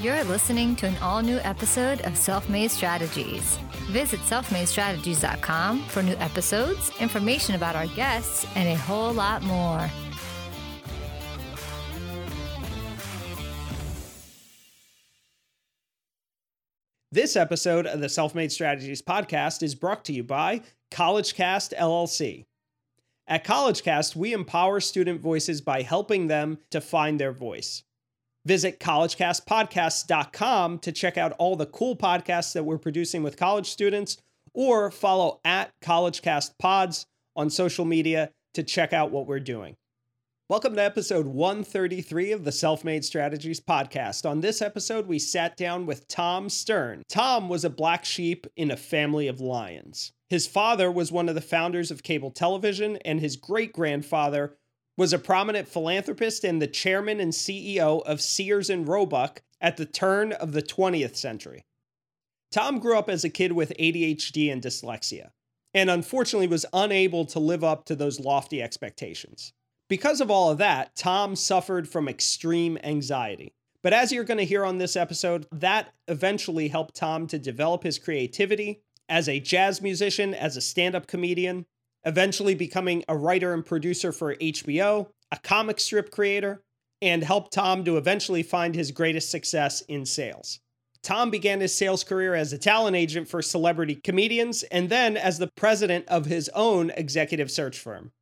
You're listening to an all new episode of Self Made Strategies. Visit selfmadestrategies.com for new episodes, information about our guests, and a whole lot more. This episode of the Self Made Strategies podcast is brought to you by CollegeCast LLC. At CollegeCast, we empower student voices by helping them to find their voice. Visit collegecastpodcasts.com to check out all the cool podcasts that we're producing with college students, or follow at CollegeCastPods on social media to check out what we're doing. Welcome to episode 133 of the Self Made Strategies podcast. On this episode, we sat down with Tom Stern. Tom was a black sheep in a family of lions. His father was one of the founders of cable television, and his great grandfather was a prominent philanthropist and the chairman and CEO of Sears and Roebuck at the turn of the 20th century. Tom grew up as a kid with ADHD and dyslexia, and unfortunately was unable to live up to those lofty expectations. Because of all of that, Tom suffered from extreme anxiety. But as you're going to hear on this episode, that eventually helped Tom to develop his creativity as a jazz musician, as a stand up comedian, eventually becoming a writer and producer for HBO, a comic strip creator, and helped Tom to eventually find his greatest success in sales. Tom began his sales career as a talent agent for celebrity comedians and then as the president of his own executive search firm.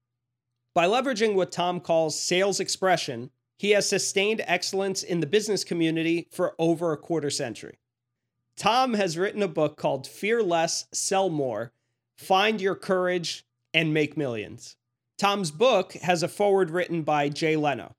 By leveraging what Tom calls sales expression, he has sustained excellence in the business community for over a quarter century. Tom has written a book called Fear Less, Sell More Find Your Courage and Make Millions. Tom's book has a foreword written by Jay Leno.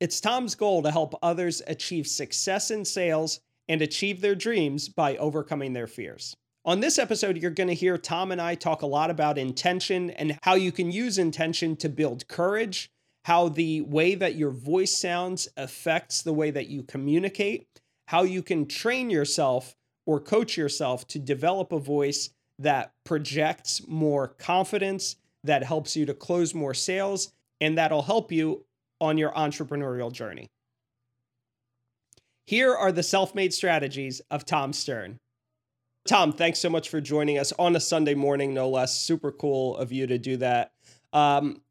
It's Tom's goal to help others achieve success in sales and achieve their dreams by overcoming their fears. On this episode, you're going to hear Tom and I talk a lot about intention and how you can use intention to build courage, how the way that your voice sounds affects the way that you communicate, how you can train yourself or coach yourself to develop a voice that projects more confidence, that helps you to close more sales, and that'll help you on your entrepreneurial journey. Here are the self made strategies of Tom Stern. Tom, thanks so much for joining us on a Sunday morning, no less. Super cool of you to do that. Um,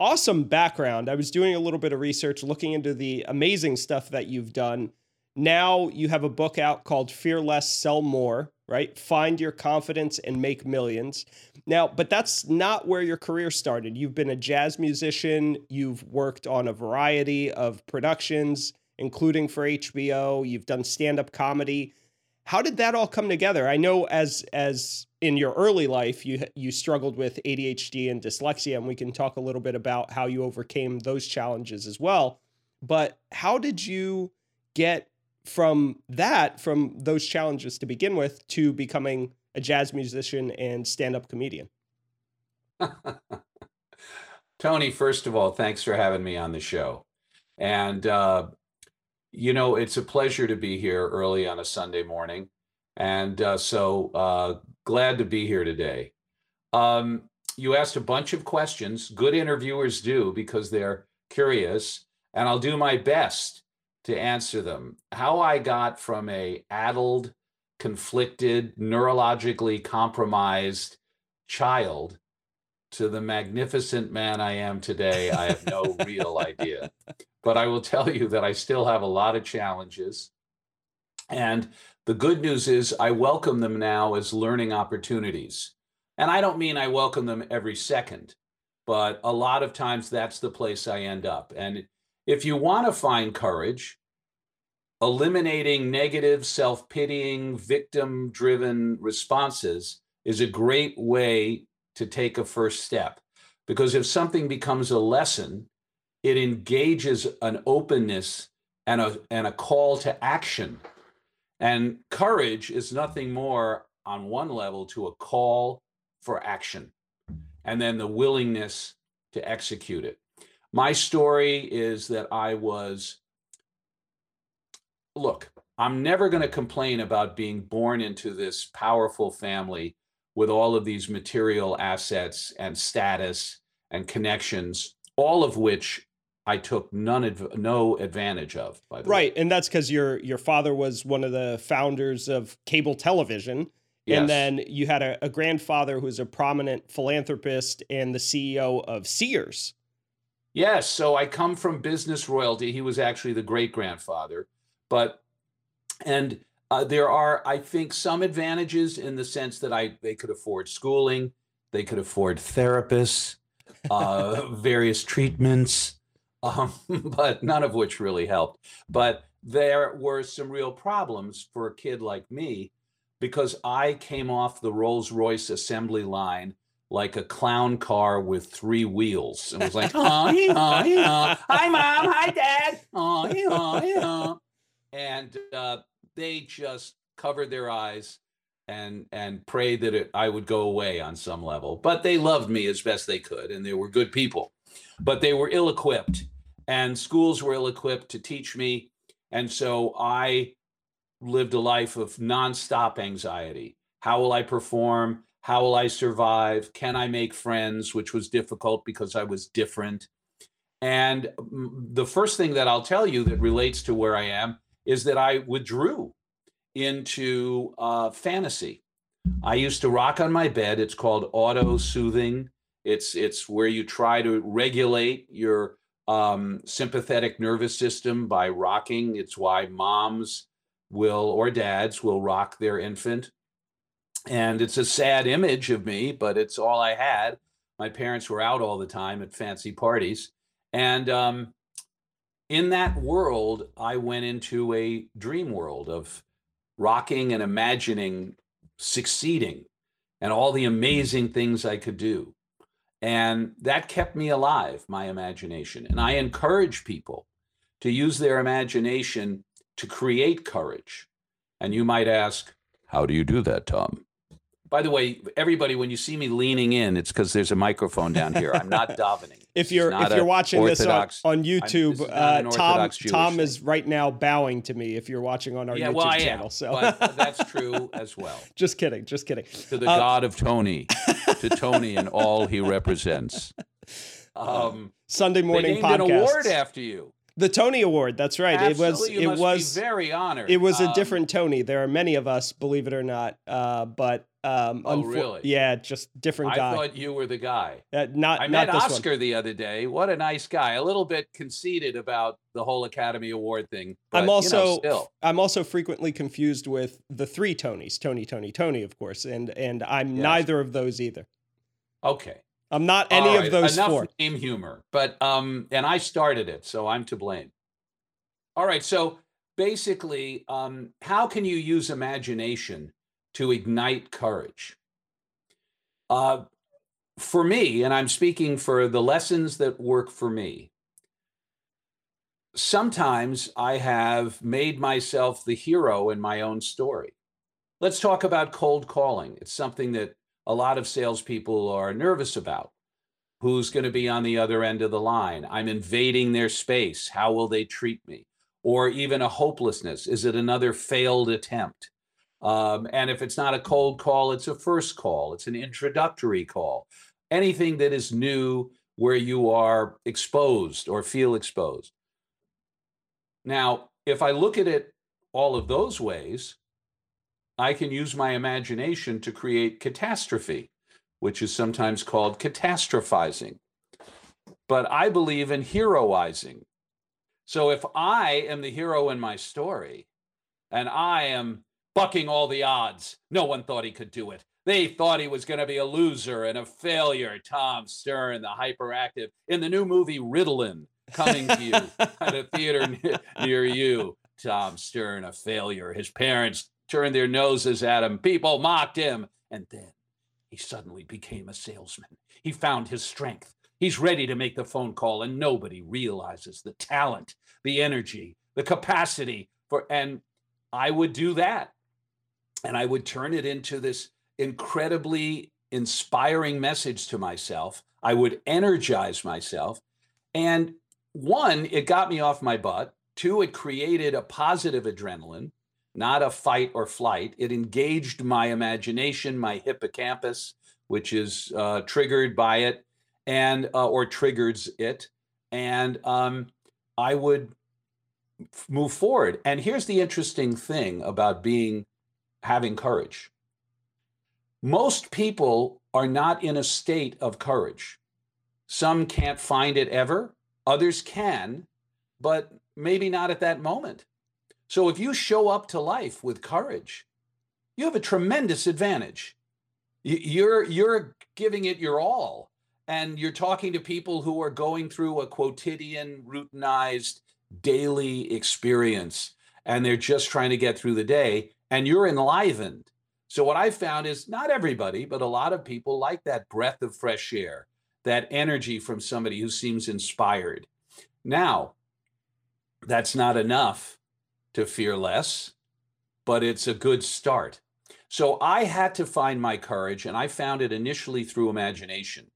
awesome background. I was doing a little bit of research, looking into the amazing stuff that you've done. Now you have a book out called Fear Less, Sell More, right? Find your confidence and make millions. Now, but that's not where your career started. You've been a jazz musician, you've worked on a variety of productions, including for HBO, you've done stand up comedy how did that all come together? I know as as in your early life you you struggled with ADHD and dyslexia and we can talk a little bit about how you overcame those challenges as well. But how did you get from that from those challenges to begin with to becoming a jazz musician and stand-up comedian? Tony, first of all, thanks for having me on the show. And uh, you know, it's a pleasure to be here early on a Sunday morning. And uh, so uh, glad to be here today. Um, you asked a bunch of questions. Good interviewers do because they're curious. And I'll do my best to answer them. How I got from a addled, conflicted, neurologically compromised child to the magnificent man I am today, I have no real idea. But I will tell you that I still have a lot of challenges. And the good news is I welcome them now as learning opportunities. And I don't mean I welcome them every second, but a lot of times that's the place I end up. And if you want to find courage, eliminating negative, self pitying, victim driven responses is a great way to take a first step. Because if something becomes a lesson, it engages an openness and a, and a call to action. And courage is nothing more on one level to a call for action and then the willingness to execute it. My story is that I was, look, I'm never going to complain about being born into this powerful family with all of these material assets and status and connections, all of which I took none adv- no advantage of. By the right, way. and that's because your your father was one of the founders of cable television, Yes. and then you had a, a grandfather who was a prominent philanthropist and the CEO of Sears. Yes, so I come from business royalty. He was actually the great grandfather, but and uh, there are, I think, some advantages in the sense that I they could afford schooling, they could afford therapists, uh, various treatments, um, but none of which really helped. But there were some real problems for a kid like me because I came off the Rolls Royce assembly line like a clown car with three wheels and was like, oh, yeah, yeah. hi, mom, hi, dad, oh, yeah, yeah. And uh, they just covered their eyes and and prayed that it, I would go away on some level. But they loved me as best they could, and they were good people. But they were ill-equipped, and schools were ill-equipped to teach me, and so I lived a life of nonstop anxiety. How will I perform? How will I survive? Can I make friends? Which was difficult because I was different. And the first thing that I'll tell you that relates to where I am is that I withdrew into uh, fantasy. I used to rock on my bed. It's called auto soothing. It's it's where you try to regulate your um, sympathetic nervous system by rocking. It's why moms will or dads will rock their infant. And it's a sad image of me, but it's all I had. My parents were out all the time at fancy parties. And um, in that world, I went into a dream world of rocking and imagining succeeding and all the amazing things I could do. And that kept me alive, my imagination. And I encourage people to use their imagination to create courage. And you might ask, how do you do that, Tom? By the way, everybody, when you see me leaning in, it's because there's a microphone down here. I'm not davening. If you're if you're watching this on, on YouTube, uh, Tom Jewish Tom is right now bowing to me. If you're watching on our yeah, YouTube well, I channel, am, so but that's true as well. just kidding, just kidding. To the Uh, God of Tony, to Tony and all he represents. Um, Sunday they morning named podcast. an award after you. The Tony Award. That's right. Absolutely, it was it was very honored. it was a Um, different Tony. There are many of us, believe it or not. Uh, but um, Oh, unfor- really? Yeah, just different guy. I thought you were the guy. Uh, not I not met this one. Oscar the other day. What a nice guy. A little bit conceited about the whole Academy Award thing. But, I'm you know, also still. I'm also frequently confused with the three Tonys, Tony, Tony, Tony, of course, and and I'm Yes. neither of those either. okay. I'm not any All of right, those enough four. name humor, but um, and I started it, so I'm to blame. All right, so basically, um, how can you use imagination to ignite courage? Uh, for me, and I'm speaking for the lessons that work for me. Sometimes I have made myself the hero in my own story. Let's talk about cold calling. It's something that a lot of salespeople are nervous about. Who's going to be on the other end of the line? I'm invading their space. How will they treat me? Or even a hopelessness. Is it another failed attempt? Um, and if it's not a cold call, it's a first call, it's an introductory call. Anything that is new where you are exposed or feel exposed. Now, if I look at it all of those ways, I can use my imagination to create catastrophe, which is sometimes called catastrophizing. But I believe in heroizing. So if I am the hero in my story and I am bucking all the odds, no one thought he could do it. They thought he was going to be a loser and a failure. Tom Stern, the hyperactive, in the new movie Ritalin, coming to you at a theater near, near you. Tom Stern, a failure. His parents turned their noses at him. People mocked him. And then he suddenly became a salesman. He found his strength. He's ready to make the phone call, and nobody realizes the talent, the energy, the capacity for. And I would do that. And I would turn it into this incredibly inspiring message to myself. I would energize myself. And one, it got me off my butt. Two, it created a positive adrenaline, not a fight or flight. It engaged my imagination, my hippocampus, which is uh, triggered by it, and uh, or triggers it. and um, I would move forward. And here's the interesting thing about being having courage. Most people are not in a state of courage. Some can't find it ever, others can, but maybe not at that moment. So if you show up to life with courage, you have a tremendous advantage. You're you're giving it your all and you're talking to people who are going through a quotidian routinized daily experience and they're just trying to get through the day and you're enlivened. So what I found is not everybody, but a lot of people like that breath of fresh air, that energy from somebody who seems inspired. Now, that's not enough to fear less, but it's a good start. So I had to find my courage, and I found it initially through imagination.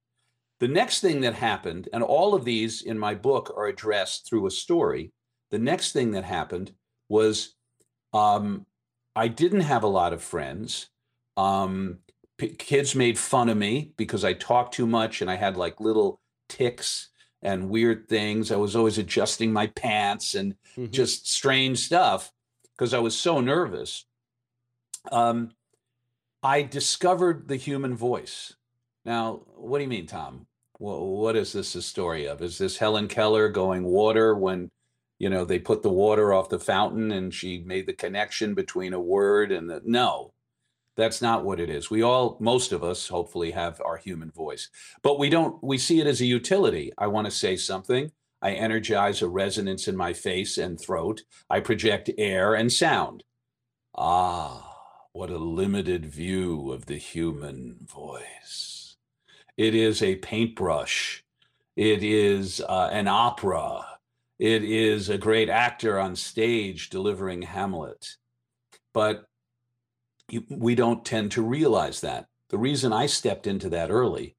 The next thing that happened, and all of these in my book are addressed through a story. The next thing that happened was um, I didn't have a lot of friends. Um, p- kids made fun of me because I talked too much and I had like little ticks and weird things. I was always adjusting my pants and mm-hmm. just strange stuff because I was so nervous. Um, I discovered the human voice. Now, what do you mean, Tom? Well, what is this a story of? Is this Helen Keller going water when, you know, they put the water off the fountain and she made the connection between a word and the no? That's not what it is. We all, most of us, hopefully have our human voice, but we don't, we see it as a utility. I want to say something. I energize a resonance in my face and throat. I project air and sound. Ah, what a limited view of the human voice. It is a paintbrush. It is uh, an opera. It is a great actor on stage delivering Hamlet. But you, we don't tend to realize that. The reason I stepped into that early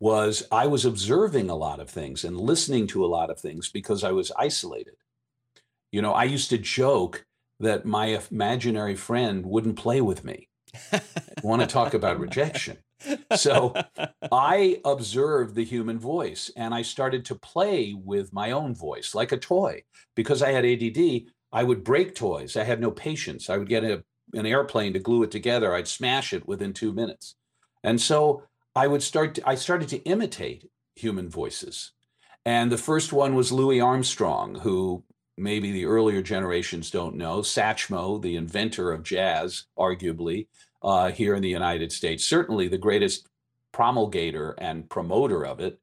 was I was observing a lot of things and listening to a lot of things because I was isolated. You know, I used to joke that my imaginary friend wouldn't play with me. want to talk about rejection so I observed the human voice and I started to play with my own voice like a toy. Because I had ADD, I would break toys. I had no patience. I would get a, an airplane to glue it together. I'd smash it within two minutes. And so I would start, to, I started to imitate human voices. And the first one was Louis Armstrong, who maybe the earlier generations don't know. Satchmo, the inventor of jazz, arguably, uh, here in the United States, certainly the greatest promulgator and promoter of it.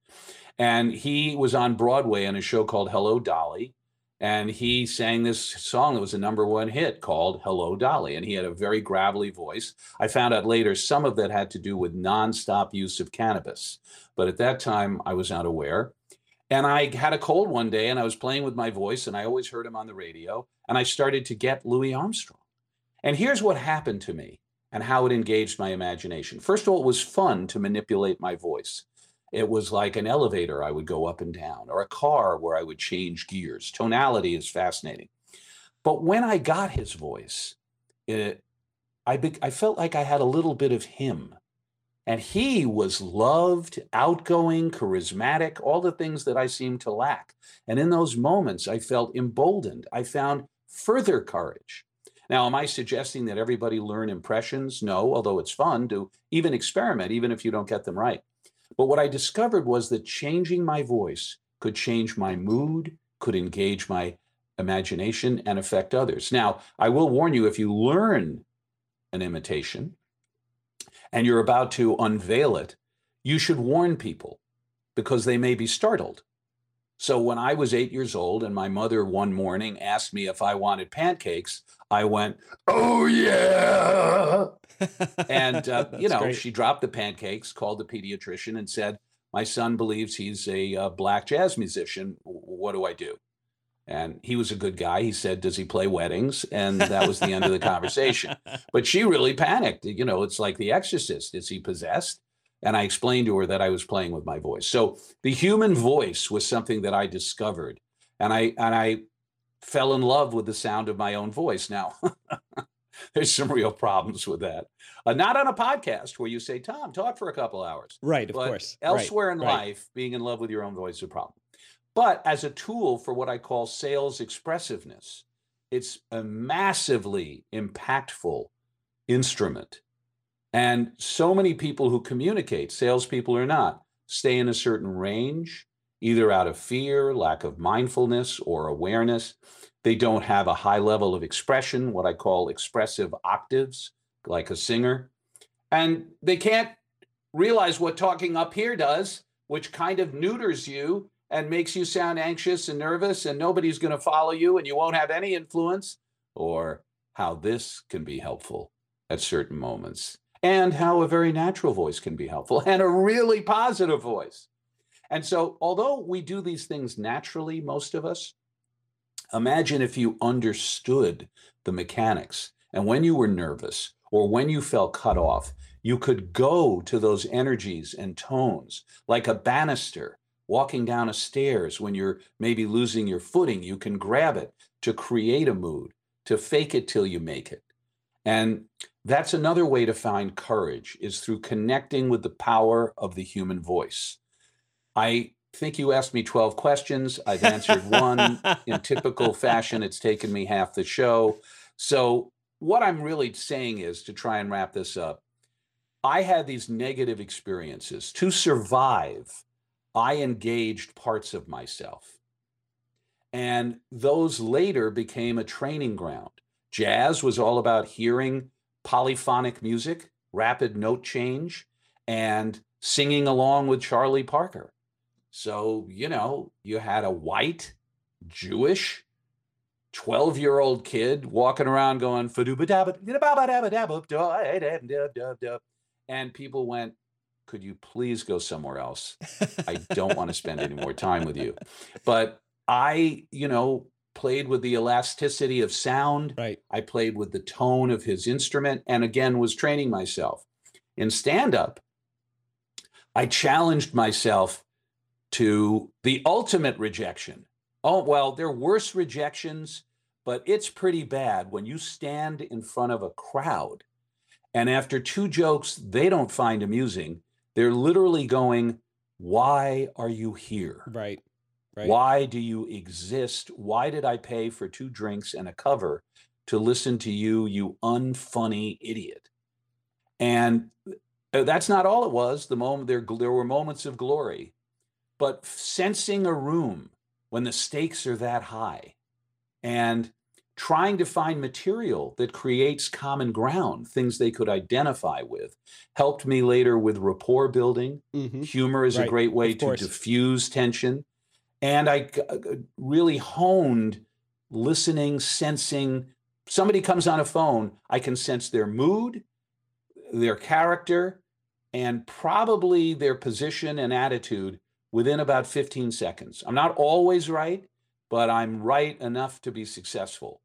And he was on Broadway in a show called Hello Dolly. And he sang this song that was a number one hit called Hello Dolly. And he had a very gravelly voice. I found out later some of that had to do with nonstop use of cannabis. But at that time, I was not aware. And I had a cold one day and I was playing with my voice and I always heard him on the radio. And I started to get Louis Armstrong. And here's what happened to me and how it engaged my imagination. First of all, it was fun to manipulate my voice. It was like an elevator I would go up and down, or a car where I would change gears. Tonality is fascinating. But when I got his voice, it, I, be, I felt like I had a little bit of him. And he was loved, outgoing, charismatic, all the things that I seemed to lack. And in those moments, I felt emboldened. I found further courage. Now, am I suggesting that everybody learn impressions? No, although it's fun to even experiment, even if you don't get them right. But what I discovered was that changing my voice could change my mood, could engage my imagination, and affect others. Now, I will warn you if you learn an imitation and you're about to unveil it, you should warn people because they may be startled. So when I was eight years old and my mother one morning asked me if I wanted pancakes, I went, "Oh yeah!" and uh, you know, great. she dropped the pancakes, called the pediatrician, and said, "My son believes he's a uh, black jazz musician. What do I do?" And he was a good guy. He said, "Does he play weddings?" And that was the end of the conversation. But she really panicked. You know, it's like The Exorcist. Is he possessed? And I explained to her that I was playing with my voice. So the human voice was something that I discovered. And I and I fell in love with the sound of my own voice. Now, there's some real problems with that. Uh, not on a podcast where you say, Tom, talk for a couple hours. Right, of but course. Elsewhere right, in right. life, being in love with your own voice is a problem. but as a tool for what I call sales expressiveness, it's a massively impactful instrument. And so many people who communicate, salespeople or not, stay in a certain range, either out of fear, lack of mindfulness, or awareness. They don't have a high level of expression, what I call expressive octaves, like a singer. And they can't realize what talking up here does, which kind of neuters you and makes you sound anxious and nervous, and nobody's going to follow you and you won't have any influence, or how this can be helpful at certain moments, and how a very natural voice can be helpful, and a really positive voice. And so, although we do these things naturally, most of us, imagine if you understood the mechanics. And when you were nervous or when you felt cut off, you could go to those energies and tones like a banister walking down a stairs when you're maybe losing your footing. You can grab it to create a mood, to fake it till you make it. And that's another way to find courage is through connecting with the power of the human voice. I think you asked me 12 questions. I've answered one in typical fashion. It's taken me half the show. So, what I'm really saying is to try and wrap this up, I had these negative experiences. To survive, I engaged parts of myself. And those later became a training ground. Jazz was all about hearing polyphonic music, rapid note change, and singing along with Charlie Parker. So, you know, you had a white, Jewish, 12 year old kid walking around going, and people went, Could you please go somewhere else? I don't want to spend any more time with you. But I, you know, played with the elasticity of sound. Right. I played with the tone of his instrument and again was training myself. In stand up, I challenged myself to the ultimate rejection. Oh, well, there are worse rejections, but it's pretty bad when you stand in front of a crowd and after two jokes they don't find amusing, they're literally going, Why are you here? Right. Right. Why do you exist? Why did I pay for two drinks and a cover to listen to you, you unfunny idiot? And uh, that's not all it was. The moment there, there were moments of glory, but sensing a room when the stakes are that high and trying to find material that creates common ground, things they could identify with, helped me later with rapport building. Mm-hmm. Humor is Right, a great way of to course. diffuse tension. And I uh, really honed listening, sensing. Somebody comes on a phone, I can sense their mood, their character, and probably their position and attitude within about 15 seconds. I'm not always right, but I'm right enough to be successful.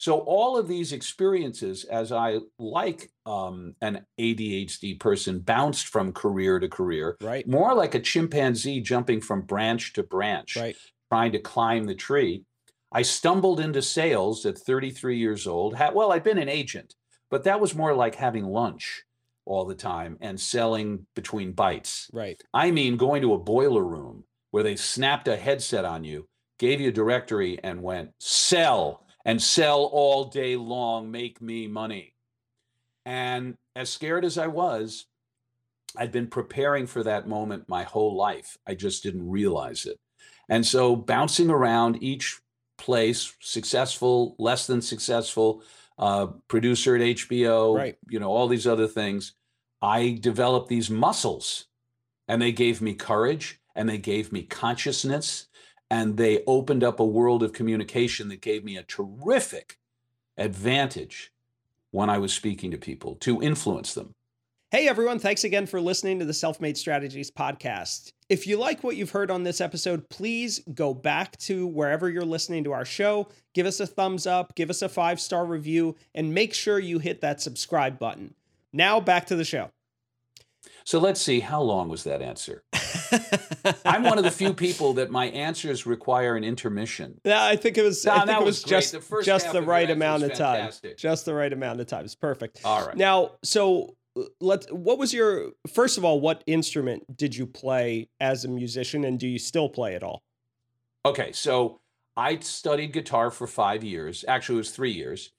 So, all of these experiences, as I, like um, an ADHD person, bounced from career to career, Right. more like a chimpanzee jumping from branch to branch, Right. trying to climb the tree. I stumbled into sales at 33 years old. Well, I'd been an agent, but that was more like having lunch all the time and selling between bites. Right. I mean, going to a boiler room where they snapped a headset on you, gave you a directory, and went, sell and sell all day long, make me money. And as scared as I was, I'd been preparing for that moment my whole life. I just didn't realize it. And so bouncing around each place, successful, less than successful, uh, producer at HBO, Right. you know, all these other things, I developed these muscles and they gave me courage and they gave me consciousness and they opened up a world of communication that gave me a terrific advantage when I was speaking to people to influence them. Hey everyone, thanks again for listening to the Self Made Strategies podcast. If you like what you've heard on this episode, please go back to wherever you're listening to our show, give us a thumbs up, give us a five star review, and make sure you hit that subscribe button. Now back to the show. So let's see, how long was that answer? I'm one of the few people that my answers require an intermission. Yeah, I think it was. No, I think it was was just The first just the right amount of time. Just the right amount of time. It's perfect. All right. Now, so let's. what was your first of all? What instrument did you play as a musician, and do you still play at all? Okay, so I studied guitar for five years. Actually, it was three years.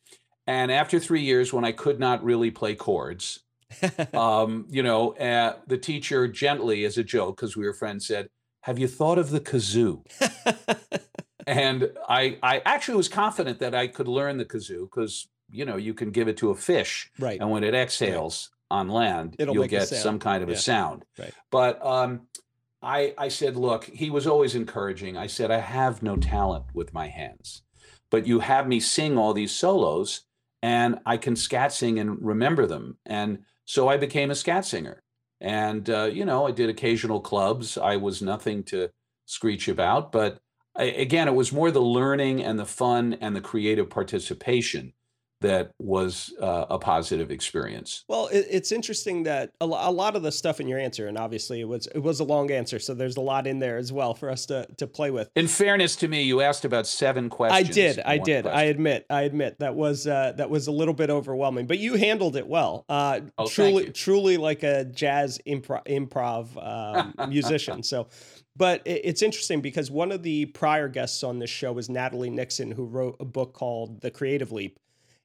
And after three years, when I could not really play chords, um, you know, uh, the teacher gently, as a joke, because we were friends, said, "Have you thought of the kazoo?" and I, I actually was confident that I could learn the kazoo because you know you can give it to a fish, right. and when it exhales on land, It'll you'll get some kind of Yeah. a sound. Right. But um, I, I said, look, he was always encouraging. I said, I have no talent with my hands, but you have me sing all these solos, and I can scat sing and remember them. And so I became a scat singer. And uh, you know, I did occasional clubs. I was nothing to screech about, but I, again, it was more the learning and the fun and the creative participation that was uh, a positive experience. Well, it, it's interesting that a, a lot of the stuff in your answer, and obviously it was it was a long answer, so there's a lot in there as well for us to to play with. In fairness to me, you asked about seven questions. I did, I did. I question. admit, I admit that was uh, that was a little bit overwhelming, but you handled it well. Uh, Oh, truly, truly like a jazz improv improv um, musician. So, but it's interesting because one of the prior guests on this show was Natalie Nixon, who wrote a book called The Creative Leap,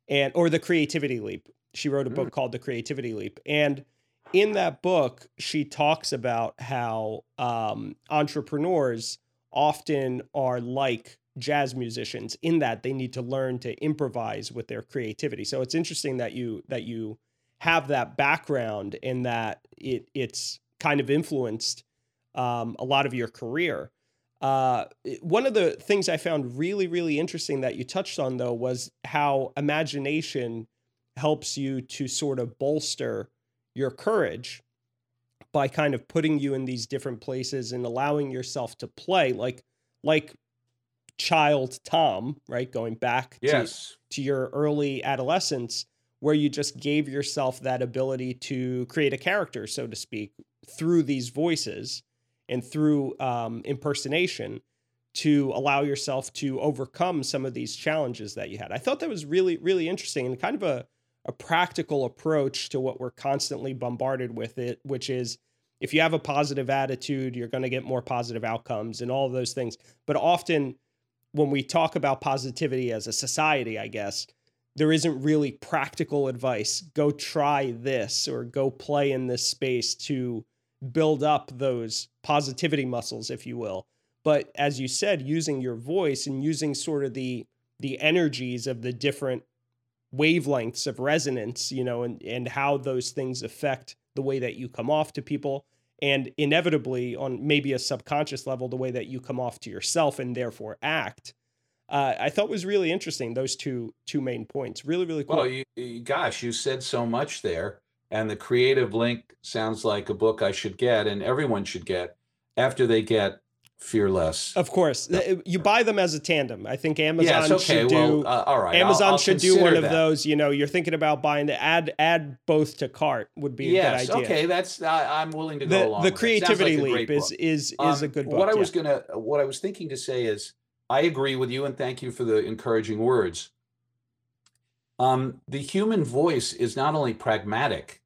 and or The Creativity Leap. She wrote a book called The Creativity Leap, and in that book, she talks about how um, entrepreneurs often are like jazz musicians in that they need to learn to improvise with their creativity. So it's interesting that you that you have that background and that it it's kind of influenced um, a lot of your career. Uh, one of the things I found really really interesting that you touched on though was how imagination helps you to sort of bolster your courage by kind of putting you in these different places and allowing yourself to play like like child Tom, right? Going back to, to your early adolescence where you just gave yourself that ability to create a character, so to speak, through these voices and through um, impersonation to allow yourself to overcome some of these challenges that you had. I thought that was really, really interesting and kind of a, a practical approach to what we're constantly bombarded with it, which is if you have a positive attitude, you're going to get more positive outcomes and all those things. But often when we talk about positivity as a society, I guess, there isn't really practical advice. Go try this or go play in this space to build up those positivity muscles, if you will. But as you said, using your voice and using sort of the the energies of the different wavelengths of resonance, you know, and, and how those things affect the way that you come off to people and inevitably on maybe a subconscious level the way that you come off to yourself and therefore act uh, i thought was really interesting those two two main points really really cool Well, you, gosh, you said so much there. And the creative link sounds like a book I should get and everyone should get after they get Fearless. of course Uh, you buy them as a tandem i think amazon yes, okay. should do well, uh, all right. I'll- amazon I'll should do one consider of that. those you know you're thinking about buying the add add both to cart would be a Yes, good idea okay. That's I I'm willing to go the, along. the with like creativity leap is is is a Um, good book What I yeah. was gonna, what I was thinking to say is, I agree with you, and thank you for the encouraging words. Um, the human voice is not only pragmatic,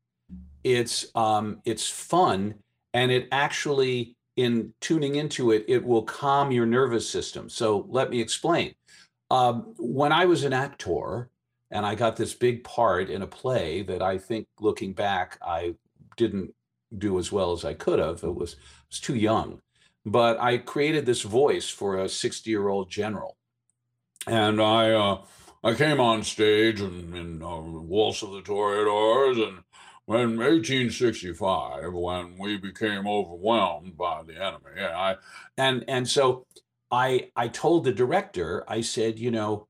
it's um, it's fun, and it actually, in tuning into it, it will calm your nervous system. So let me explain. Um, when I was an actor, and I got this big part in a play that I think, looking back, I didn't do as well as I could have. It was I was too young, but I created this voice for a 60 year old general, and I uh, I came on stage in, in uh, Waltz of the Toreadors, and when 1865, when we became overwhelmed by the enemy, yeah, I and and so I I told the director, I said, you know,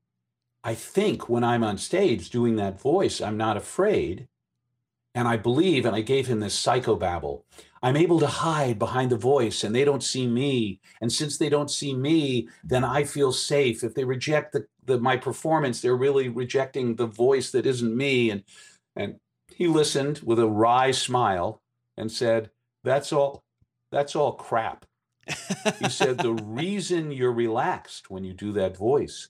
I think when I'm on stage doing that voice, I'm not afraid. And I believe, and I gave him this psychobabble, I'm able to hide behind the voice and they don't see me. And since they don't see me, then I feel safe. If they reject the, the my performance, they're really rejecting the voice that isn't me. And and he listened with a wry smile and said, That's all, that's all crap. He said, The reason you're relaxed when you do that voice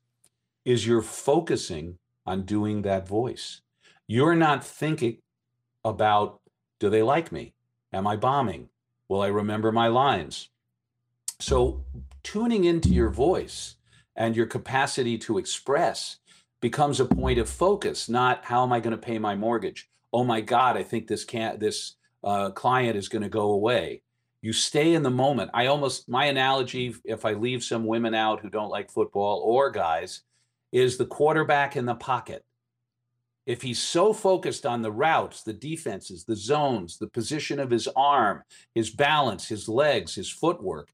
is you're focusing on doing that voice. You're not thinking about, do they like me? Am I bombing? Will I remember my lines? So, tuning into your voice and your capacity to express becomes a point of focus, not how am I going to pay my mortgage? Oh my God, I think this can't, this uh, client is going to go away. You stay in the moment. I almost, my analogy, if I leave some women out who don't like football or guys, is the quarterback in the pocket. If he's so focused on the routes, the defenses, the zones, the position of his arm, his balance, his legs, his footwork,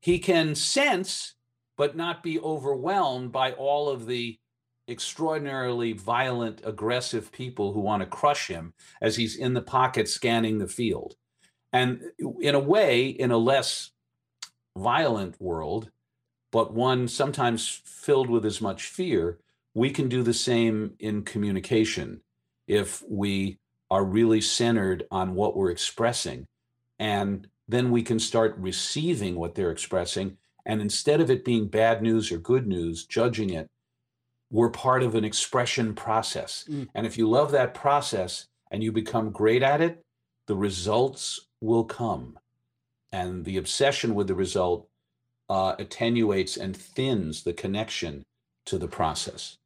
he can sense but not be overwhelmed by all of the extraordinarily violent, aggressive people who want to crush him as he's in the pocket scanning the field. And in a way, in a less violent world, but one sometimes filled with as much fear, we can do the same in communication if we are really centered on what we're expressing. And then we can start receiving what they're expressing. And instead of it being bad news or good news, judging it, we're part of an expression process. Mm. And if you love that process and you become great at it, the results will come. And the obsession with the result uh, attenuates and thins the connection to the process.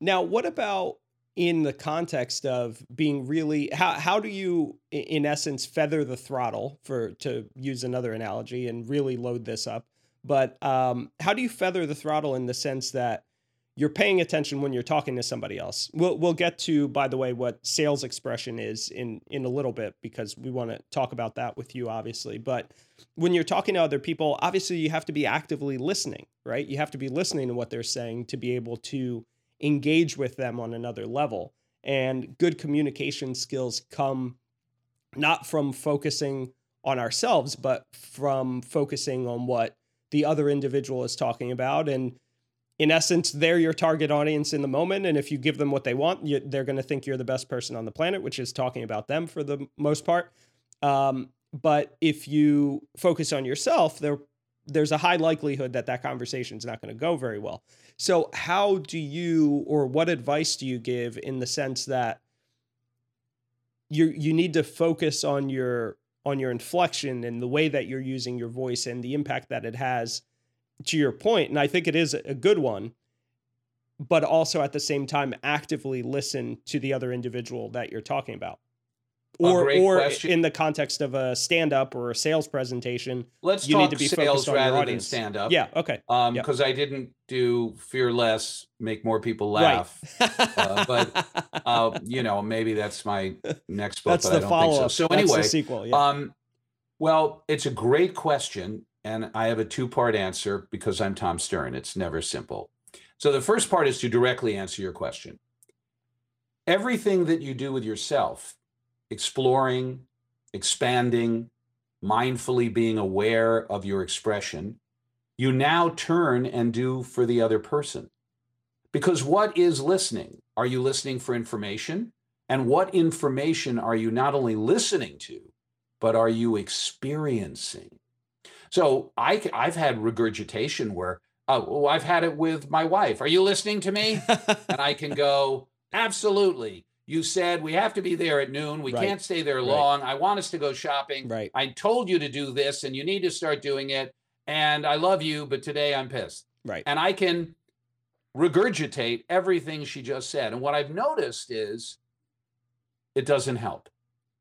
Now, what about in the context of being really how how do you in essence feather the throttle for to use another analogy and really load this up but um, how do you feather the throttle in the sense that you're paying attention when you're talking to somebody else? We'll we'll get to by the way what sales expression is in in a little bit because we want to talk about that with you obviously. But when you're talking to other people obviously you have to be actively listening right? You have to be listening to what they're saying to be able to engage with them on another level. And good communication skills come not from focusing on ourselves, but from focusing on what the other individual is talking about. And in essence, they're your target audience in the moment. And if you give them what they want, you, they're going to think you're the best person on the planet, which is talking about them for the most part. Um, but if you focus on yourself, there's a high likelihood that that conversation is not going to go very well. So, how do you, or what advice do you give in the sense that you you need to focus on your on your inflection and the way that you're using your voice and the impact that it has to your point, and I think it is a good one. But also at the same time, actively listen to the other individual that you're talking about or or question. in the context of a stand up or a sales presentation let's you need to be sales rather than stand up yeah okay um because yep. i didn't do fear less make more people laugh right. uh, but uh, you know maybe that's my next book that's but the i don't follow-up. think so so anyway sequel yeah. um well it's a great question and i have a two part answer because i'm tom stern it's never simple so the first part is to directly answer your question everything that you do with yourself exploring, expanding, mindfully being aware of your expression, you now turn and do for the other person. Because what is listening? Are you listening for information? And what information are you not only listening to, but are you experiencing? So I, I've had regurgitation where, oh, I've had it with my wife. Are you listening to me? and I can go, absolutely you said we have to be there at noon. We right. can't stay there long. Right. I want us to go shopping. Right. I told you to do this and you need to start doing it. And I love you, but today I'm pissed. Right. And I can regurgitate everything she just said. And what I've noticed is it doesn't help.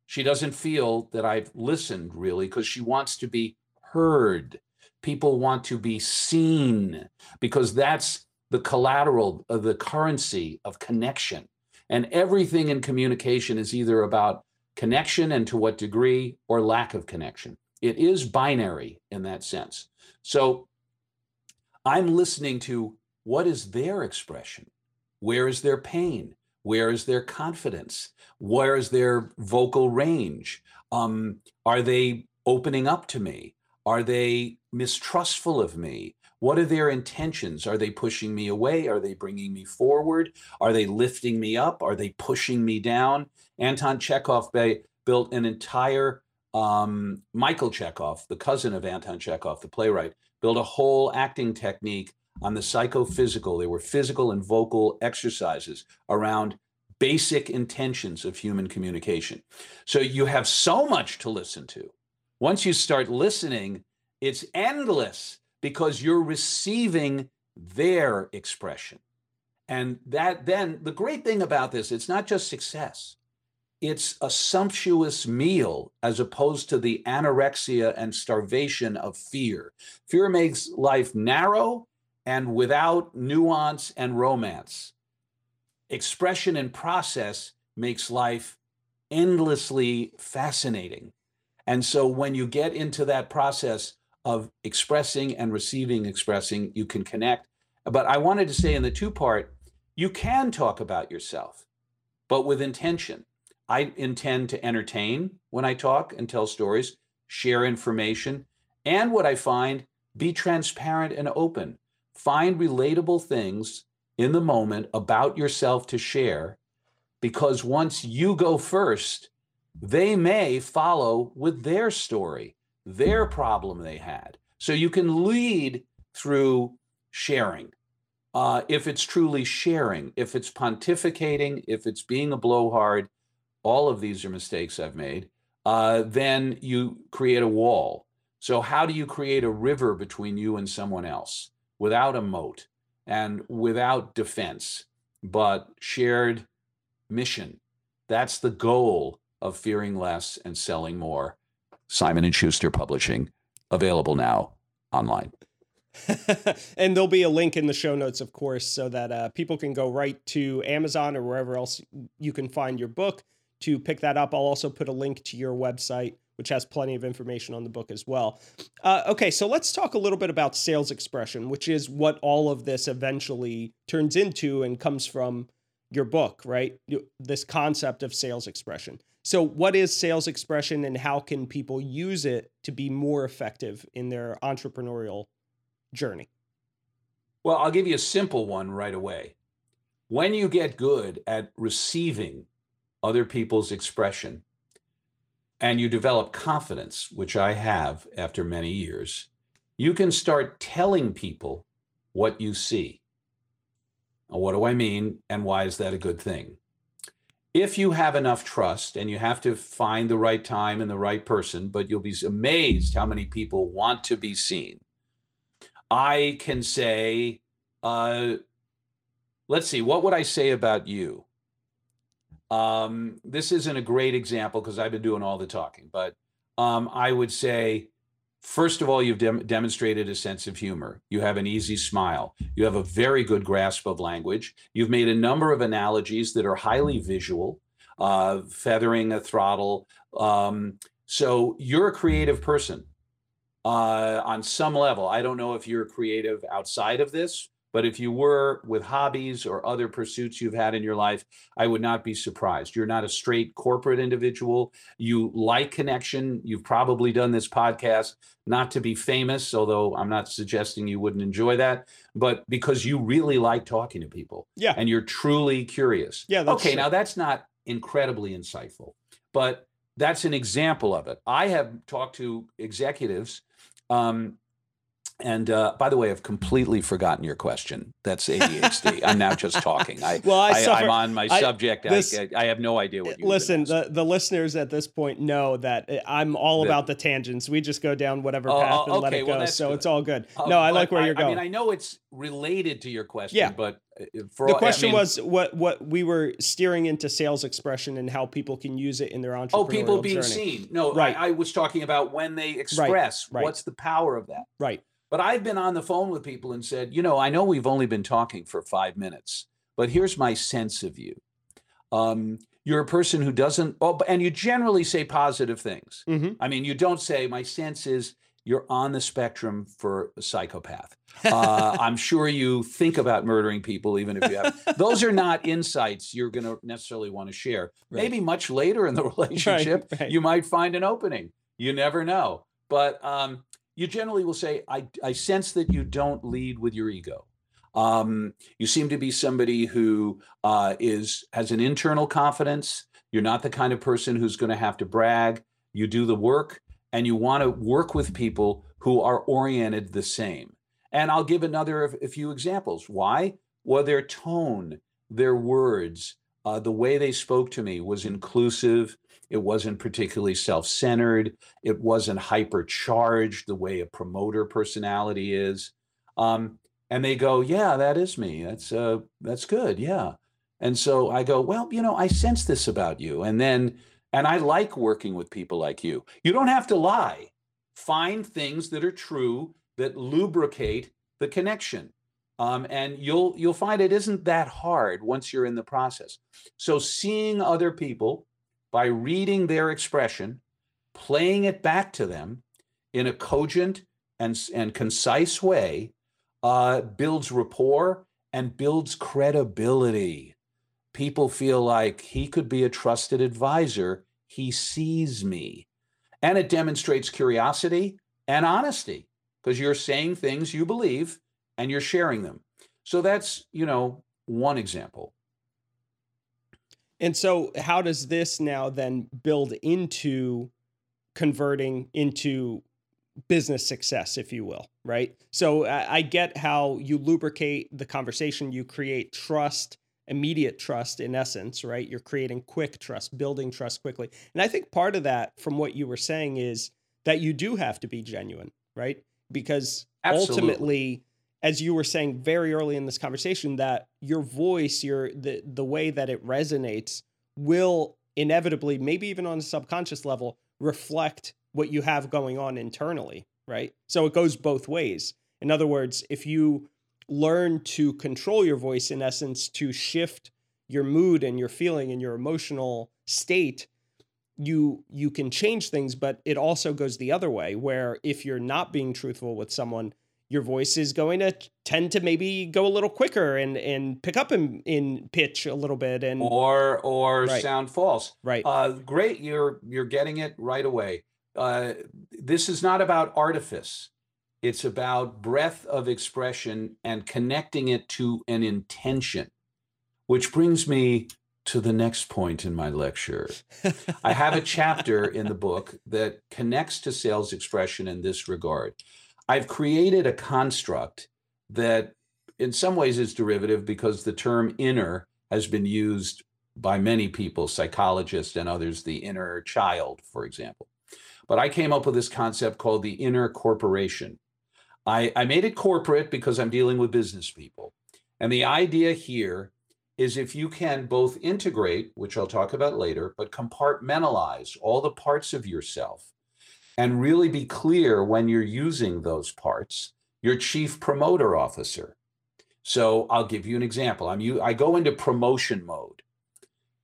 She doesn't feel that I've listened really because she wants to be heard. People want to be seen because that's the collateral of the currency of connection. And everything in communication is either about connection and to what degree or lack of connection. It is binary in that sense. So I'm listening to what is their expression? Where is their pain? Where is their confidence? Where is their vocal range? Um, are they opening up to me? Are they mistrustful of me? What are their intentions? Are they pushing me away? Are they bringing me forward? Are they lifting me up? Are they pushing me down? Anton Chekhov built an entire, um, Michael Chekhov, the cousin of Anton Chekhov, the playwright, built a whole acting technique on the psychophysical. There were physical and vocal exercises around basic intentions of human communication. So you have so much to listen to. Once you start listening, It's endless because you're receiving their expression. And that then the great thing about this, it's not just success. It's a sumptuous meal as opposed to the anorexia and starvation of fear. Fear makes life narrow and without nuance and romance. Expression and process makes life endlessly fascinating. And so when you get into that process of expressing and receiving expressing, you can connect. But I wanted to say in the two part, you can talk about yourself, but with intention. I intend to entertain when I talk and tell stories, share information, and what I find, be transparent and open. Find relatable things in the moment about yourself to share, because once you go first, they may follow with their story, their problem they had. So you can lead through sharing. Uh, if it's truly sharing, if it's pontificating, if it's being a blowhard, all of these are mistakes I've made, uh, then you create a wall. So, how do you create a river between you and someone else without a moat and without defense, but shared mission? That's the goal of fearing less and selling more. Simon and Schuster Publishing, available now online. and there'll be a link in the show notes, of course, so that uh, people can go right to Amazon or wherever else you can find your book to pick that up. I'll also put a link to your website, which has plenty of information on the book as well. Uh, okay, so let's talk a little bit about sales expression, which is what all of this eventually turns into and comes from your book, right? This concept of sales expression. So, what is sales expression and how can people use it to be more effective in their entrepreneurial journey? Well, I'll give you a simple one right away. When you get good at receiving other people's expression, and you develop confidence, which I have after many years, you can start telling people what you see. What do I mean, and why is that a good thing? If you have enough trust, and you have to find the right time and the right person, but you'll be amazed how many people want to be seen. I can say, uh, let's see, what would I say about you? Um, this isn't a great example because I've been doing all the talking, but um, I would say, first of all, you've dem- demonstrated a sense of humor. You have an easy smile. You have a very good grasp of language. You've made a number of analogies that are highly visual, uh, feathering a throttle. Um, so you're a creative person uh, on some level. I don't know if you're creative outside of this, but if you were with hobbies or other pursuits you've had in your life, I would not be surprised. You're not a straight corporate individual. You like connection. You've probably done this podcast not to be famous, although I'm not suggesting you wouldn't enjoy that, but because you really like talking to people. Yeah. And you're truly curious. Yeah. okay. True. Now that's not incredibly insightful, but that's an example of it. I have talked to executives um, and uh, by the way, I've completely forgotten your question. That's ADHD. I'm now just talking. I, well, I, I am on my I, subject. This, I, I, have no idea what you listen. The the listeners at this point know that uh, I'm all the, about the tangents. We just go down whatever oh, path and okay, let it go. Well, so good. it's all good. Uh, no, I like where you're going. I mean, I know it's related to your question. Yeah. but uh, for the question mean, was what what we were steering into sales expression and how people can use it in their entrepreneurial Oh, people being journey. seen. No, right. I, was talking about when they express. Right. What's the power of that? Right. But I've been on the phone with people and said, you know, I know we've only been talking for five minutes, but here's my sense of you. Um, you're a person who doesn't, oh, and you generally say positive things. Mm-hmm. I mean, you don't say, my sense is you're on the spectrum for a psychopath. Uh, I'm sure you think about murdering people, even if you have. Those are not insights you're going to necessarily want to share. Right. Maybe much later in the relationship, right, right. you might find an opening. You never know. But um, you generally will say, I, I sense that you don't lead with your ego. Um, you seem to be somebody who uh, is has an internal confidence. You're not the kind of person who's going to have to brag. You do the work and you want to work with people who are oriented the same. And I'll give another a few examples. Why? Well, their tone, their words, Uh, the way they spoke to me was inclusive. It wasn't particularly self centered. It wasn't hypercharged the way a promoter personality is. Um, and they go, "Yeah, that is me. That's uh, that's good. Yeah." And so I go, "Well, you know, I sense this about you." And then, and I like working with people like you. You don't have to lie. Find things that are true that lubricate the connection. Um, and you'll you'll find it isn't that hard once you're in the process. So seeing other people by reading their expression, playing it back to them in a cogent and, and concise way uh, builds rapport and builds credibility. People feel like he could be a trusted advisor. He sees me. And it demonstrates curiosity and honesty because you're saying things you believe and you're sharing them. So that's, you know, one example. And so, how does this now then build into converting into business success, if you will, right? So I, get how you lubricate the conversation, you create trust, immediate trust in essence, right? You're creating quick trust, building trust quickly. And I think part of that, from what you were saying, is that you do have to be genuine, right? Because Absolutely. ultimately, as you were saying very early in this conversation, that your voice, your the the way that it resonates will inevitably, maybe even on a subconscious level, reflect what you have going on internally, right? So it goes both ways. In other words, if you learn to control your voice, in essence, to shift your mood and your feeling and your emotional state, you you can change things, but it also goes the other way, where if you're not being truthful with someone, your voice is going to tend to maybe go a little quicker and and pick up in in pitch a little bit and or or right. sound false. Right. Uh, great, you're you're getting it right away uh, this is not about artifice. It's about breadth of expression and connecting it to an intention, which brings me to the next point in my lecture. I have a chapter in the book that connects to sales expression in this regard. I've created a construct that, in some ways, is derivative because the term inner has been used by many people, psychologists and others, the inner child, for example. But I came up with this concept called the inner corporation. I, I made it corporate because I'm dealing with business people. And the idea here is if you can both integrate, which I'll talk about later, but compartmentalize all the parts of yourself and really be clear when you're using those parts, your chief promoter officer. So I'll give you an example. I'm you I go into promotion mode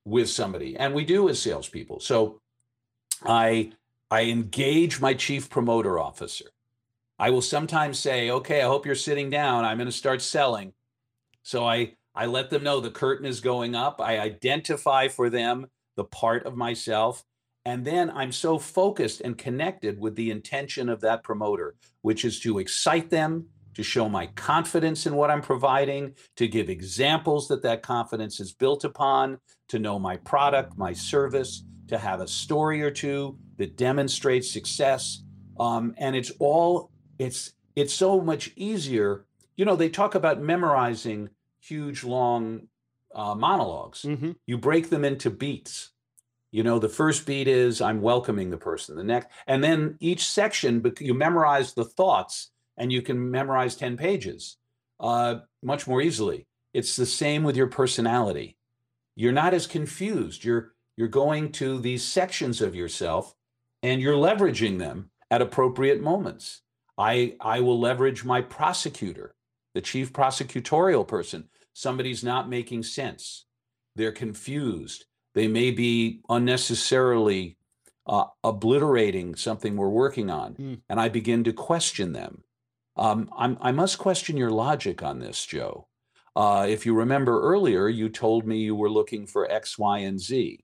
with somebody, and we do as salespeople. So I I engage my chief promoter officer. I will sometimes say, okay, I hope you're sitting down. I'm going to start selling. So I, I let them know the curtain is going up. I identify for them the part of myself. And then I'm so focused and connected with the intention of that promoter, which is to excite them, to show my confidence in what I'm providing, to give examples that that confidence is built upon, to know my product, my service, to have a story or two that demonstrates success. Um, and it's all it's it's so much easier. You know, they talk about memorizing huge long uh, monologs mm-hmm. You break them into beats. You know, the first beat is I'm welcoming the person. The next, and then each section, you memorize the thoughts, and you can memorize ten pages uh, much more easily. It's the same with your personality. You're not as confused. You're you're going to these sections of yourself and you're leveraging them at appropriate moments. I, I will leverage my prosecutor, the chief prosecutorial person. Somebody's not making sense. They're confused. They may be unnecessarily uh, obliterating something we're working on. Mm. And I begin to question them. Um, i must question your logic on this, Joe. Uh, if you remember earlier, you told me you were looking for X, Y, and Z.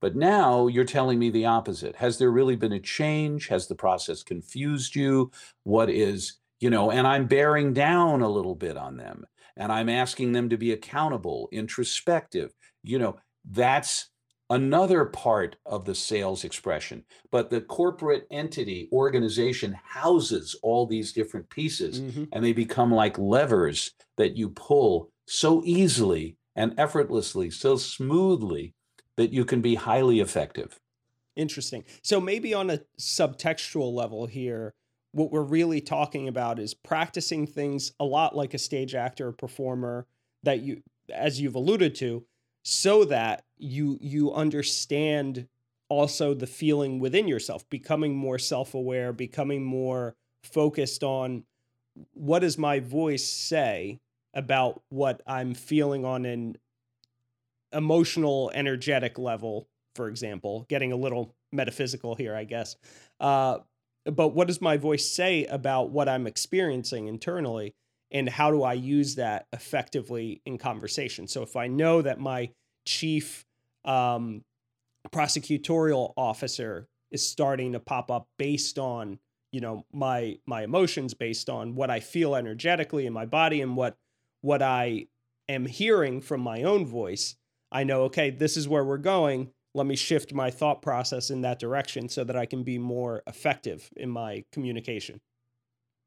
But now you're telling me the opposite. Has there really been a change? Has the process confused you? What is, you know, and I'm bearing down a little bit on them and I'm asking them to be accountable, introspective. You know, that's another part of the sales expression. But the corporate entity, organization houses all these different pieces mm-hmm. and they become like levers that you pull so easily and effortlessly, so smoothly that you can be highly effective. Interesting. So maybe on a subtextual level here, what we're really talking about is practicing things a lot like a stage actor or performer that you as you've alluded to so that you you understand also the feeling within yourself becoming more self-aware becoming more focused on what does my voice say about what i'm feeling on an emotional energetic level for example getting a little metaphysical here i guess. Uh, but what does my voice say about what i'm experiencing internally and how do I use that effectively in conversation? So if I know that my chief um, prosecutorial officer is starting to pop up based on you know my my emotions based on what I feel energetically in my body and what what I am hearing from my own voice, I know okay, this is where we're going. Let me shift my thought process in that direction so that I can be more effective in my communication.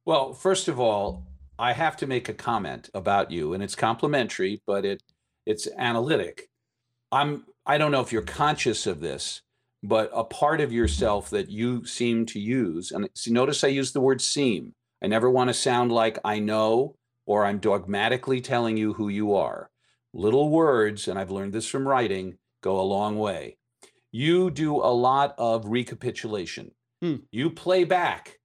Well, first of all, I have to make a comment about you, and it's complimentary, but it it's analytic. I'm I don't know if you're conscious of this, but a part of yourself that you seem to use, and see, notice I use the word seem. I never want to sound like I know or I'm dogmatically telling you who you are. Little words, and I've learned this from writing, go a long way. You do a lot of recapitulation. Hmm. You play back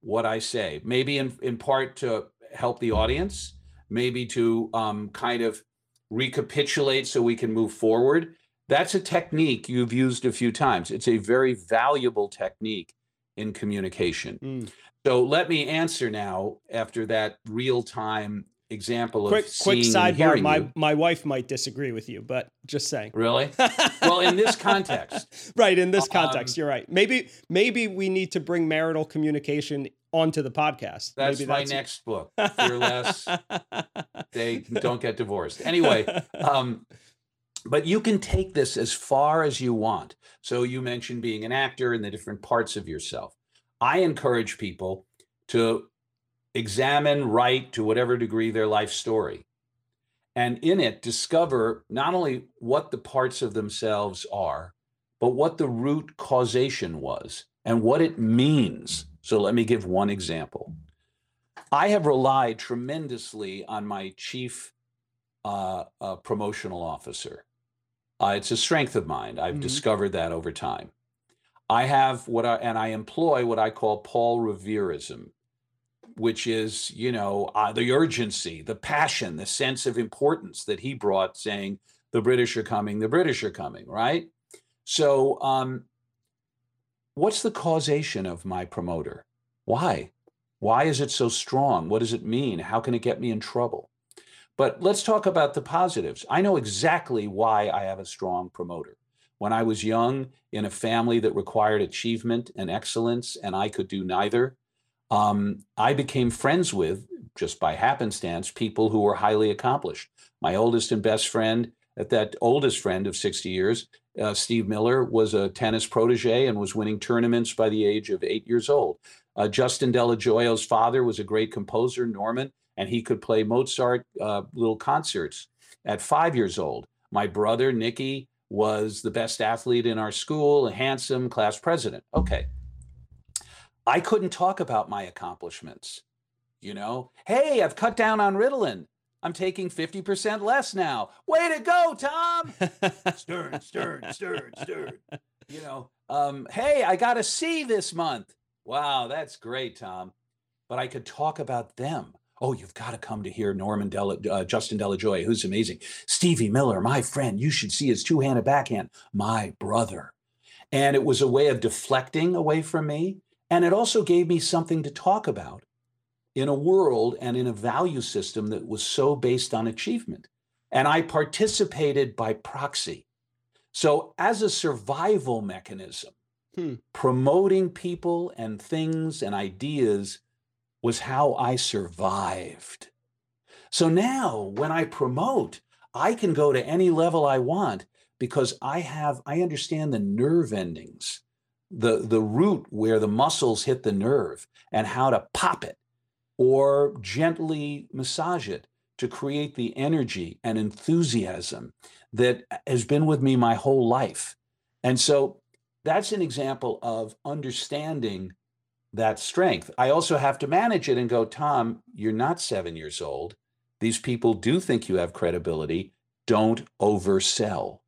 what I say, maybe in, in part to help the audience, maybe to um, kind of recapitulate so we can move forward. That's a technique you've used a few times. It's a very valuable technique in communication. Mm. So let me answer now after that real time example quick, of quick sidebar. My you. my wife might disagree with you, but just saying. Really? well, in this context, right? In this context, um, you're right. Maybe maybe we need to bring marital communication onto the podcast. That's Maybe my that's next book. Fearless. they don't get divorced. Anyway, um, but you can take this as far as you want. So you mentioned being an actor and the different parts of yourself. I encourage people to examine, write to whatever degree their life story. And in it, discover not only what the parts of themselves are, but what the root causation was and what it means so let me give one example. I have relied tremendously on my chief uh, uh, promotional officer. Uh, it's a strength of mine. I've mm-hmm. discovered that over time. I have what I, and I employ what I call Paul Revereism, which is, you know, uh, the urgency, the passion, the sense of importance that he brought, saying, the British are coming, the British are coming, right? So um, what's the causation of my promoter? Why? Why is it so strong? What does it mean? How can it get me in trouble? But let's talk about the positives. I know exactly why I have a strong promoter. When I was young, in a family that required achievement and excellence, and I could do neither, um, I became friends with, just by happenstance, people who were highly accomplished. My oldest and best friend, at that oldest friend of 60 years, uh, Steve Miller was a tennis protege and was winning tournaments by the age of eight years old. Uh, Justin Dello Joio's father was a great composer, Norman, and he could play Mozart uh, little concerts at five years old. My brother, Nicky, was the best athlete in our school, a handsome class president. Okay. I couldn't talk about my accomplishments. You know, hey, I've cut down on Ritalin. I'm taking 50% less now. Way to go, Tom. stern, stern, stern, stern. You know, um, hey, I got a C this month. Wow, that's great, Tom. But I could talk about them. Oh, you've got to come to hear Norman Della, uh, Justin Dello Joio, who's amazing. Stevie Miller, my friend, you should see his two-handed backhand. My brother. And it was a way of deflecting away from me. And it also gave me something to talk about in a world and in a value system that was so based on achievement. And I participated by proxy. So, as a survival mechanism, hmm. promoting people and things and ideas was how I survived. So now, when I promote, I can go to any level I want because I have, I understand the nerve endings, the, the root where the muscles hit the nerve and how to pop it or gently massage it to create the energy and enthusiasm that has been with me my whole life. And so that's an example of understanding that strength. I also have to manage it and go, Tom, you're not seven years old. These people do think you have credibility. Don't oversell.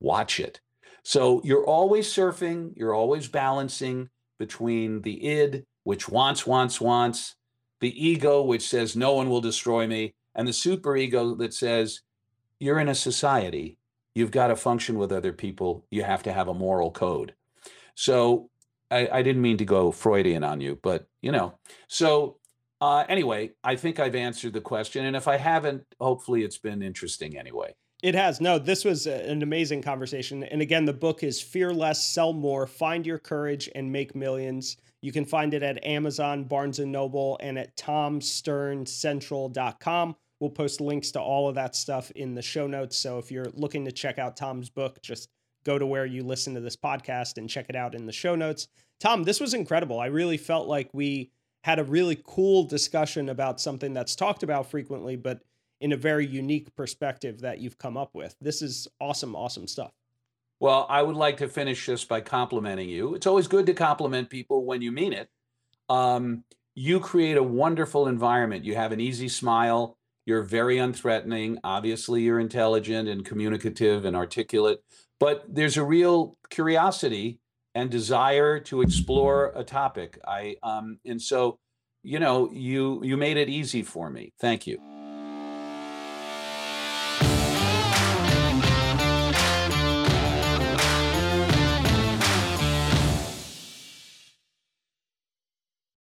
Watch it. So you're always surfing, you're always balancing between the id, which wants, wants, wants, the ego, which says no one will destroy me, and the super ego that says you're in a society, you've got to function with other people, you have to have a moral code. So I, I didn't mean to go Freudian on you, but you know, so uh, anyway, I think I've answered the question. And if I haven't, hopefully it's been interesting anyway. It has. No, this was an amazing conversation. And again, the book is Fear Less, Sell More, Find Your Courage and Make Millions. You can find it at Amazon, Barnes and Noble, and at tomsterncentral.com. We'll post links to all of that stuff in the show notes. So if you're looking to check out Tom's book, just go to where you listen to this podcast and check it out in the show notes. Tom, this was incredible. I really felt like we had a really cool discussion about something that's talked about frequently, but in a very unique perspective that you've come up with. This is awesome, awesome stuff. Well, I would like to finish this by complimenting you. It's always good to compliment people when you mean it. Um, you create a wonderful environment. You have an easy smile. You're very unthreatening. Obviously, you're intelligent and communicative and articulate, but there's a real curiosity and desire to explore a topic. I um, and so, you know, you you made it easy for me. Thank you.